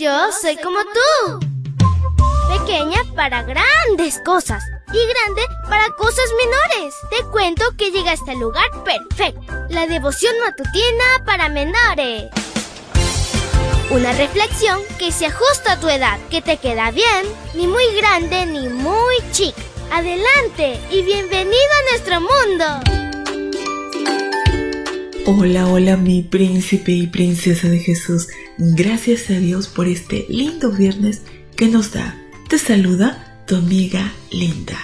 Yo soy como tú. Pequeña para grandes cosas y grande para cosas menores. Te cuento que llegaste al lugar perfecto. La devoción matutina para menores. Una reflexión que se ajusta a tu edad, que te queda bien, ni muy grande ni muy chica. Adelante y bienvenido a nuestro mundo. Hola, hola mi príncipe y princesa de Jesús. Gracias a Dios por este lindo viernes que nos da. Te saluda tu amiga Linda.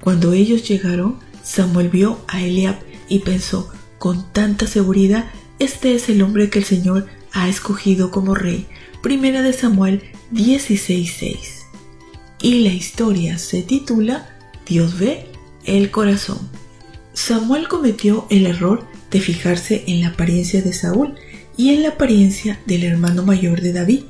Cuando ellos llegaron, Samuel vio a Eliab y pensó con tanta seguridad, este es el hombre que el Señor ha escogido como rey. Primera de Samuel 16:6. Y la historia se titula Dios ve el corazón. Samuel cometió el error de fijarse en la apariencia de Saúl y en la apariencia del hermano mayor de David.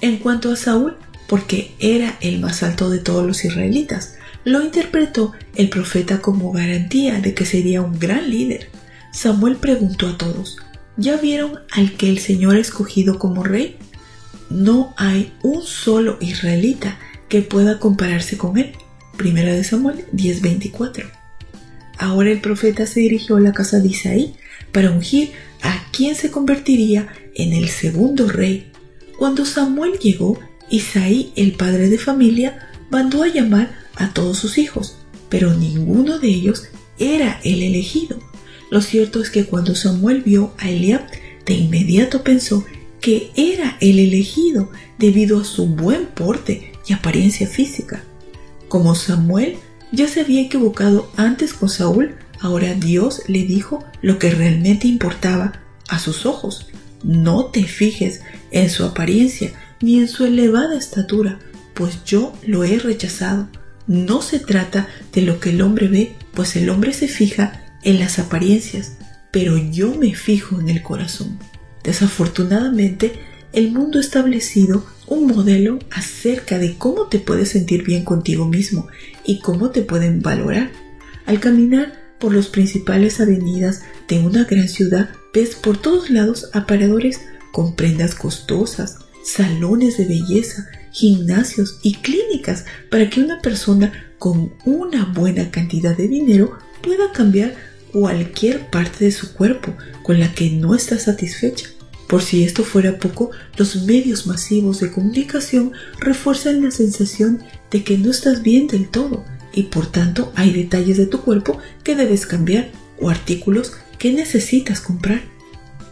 En cuanto a Saúl, porque era el más alto de todos los israelitas, lo interpretó el profeta como garantía de que sería un gran líder. Samuel preguntó a todos, ¿ya vieron al que el Señor ha escogido como rey? No hay un solo israelita que pueda compararse con él. Primera de Samuel 10:24. Ahora el profeta se dirigió a la casa de Isaí para ungir a quien se convertiría en el segundo rey. Cuando Samuel llegó, Isaí, el padre de familia, mandó a llamar a todos sus hijos, pero ninguno de ellos era el elegido. Lo cierto es que cuando Samuel vio a Eliab, de inmediato pensó que era el elegido debido a su buen porte y apariencia física. Como Samuel ya se había equivocado antes con Saúl, ahora Dios le dijo lo que realmente importaba a sus ojos. No te fijes en su apariencia ni en su elevada estatura, pues yo lo he rechazado. No se trata de lo que el hombre ve, pues el hombre se fija en las apariencias, pero yo me fijo en el corazón. Desafortunadamente, el mundo ha establecido un modelo acerca de cómo te puedes sentir bien contigo mismo y cómo te pueden valorar. Al caminar por las principales avenidas de una gran ciudad, ves por todos lados aparadores con prendas costosas, salones de belleza, gimnasios y clínicas para que una persona con una buena cantidad de dinero pueda cambiar cualquier parte de su cuerpo con la que no está satisfecha. Por si esto fuera poco, los medios masivos de comunicación refuerzan la sensación de que no estás bien del todo y por tanto hay detalles de tu cuerpo que debes cambiar o artículos que necesitas comprar.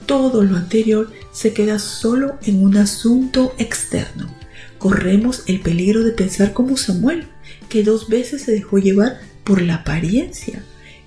Todo lo anterior se queda solo en un asunto externo. Corremos el peligro de pensar como Samuel, que dos veces se dejó llevar por la apariencia.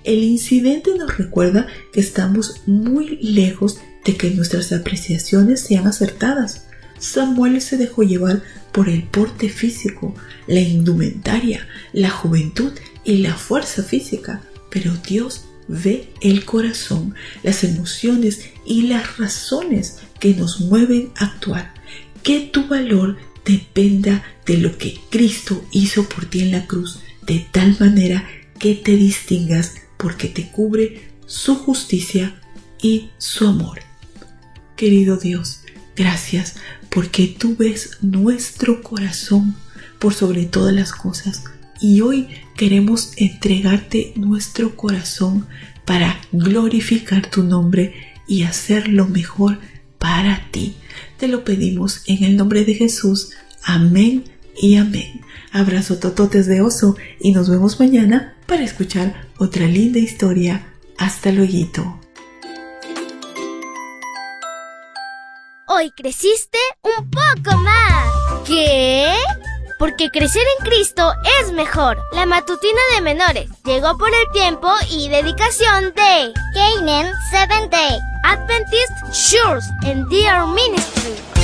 El incidente nos recuerda que estamos muy lejos de que nuestras apreciaciones sean acertadas. Samuel se dejó llevar por el porte físico, la indumentaria, la juventud y la fuerza física, pero Dios ve el corazón, las emociones y las razones que nos mueven a actuar. Que tu valor dependa de lo que Cristo hizo por ti en la cruz, de tal manera que te distingas porque te cubre su justicia y su amor. Querido Dios, gracias porque tú ves nuestro corazón por sobre todas las cosas y hoy queremos entregarte nuestro corazón para glorificar tu nombre y hacer lo mejor para ti. Te lo pedimos en el nombre de Jesús. Amén y amén. Abrazo tototes de oso y nos vemos mañana para escuchar otra linda historia. Hasta luego. Hoy creciste un poco más. ¿Qué? Porque crecer en Cristo es mejor. La matutina de menores llegó por el tiempo y dedicación de Canaan Seventh Day Adventist Shores and Dear Ministry.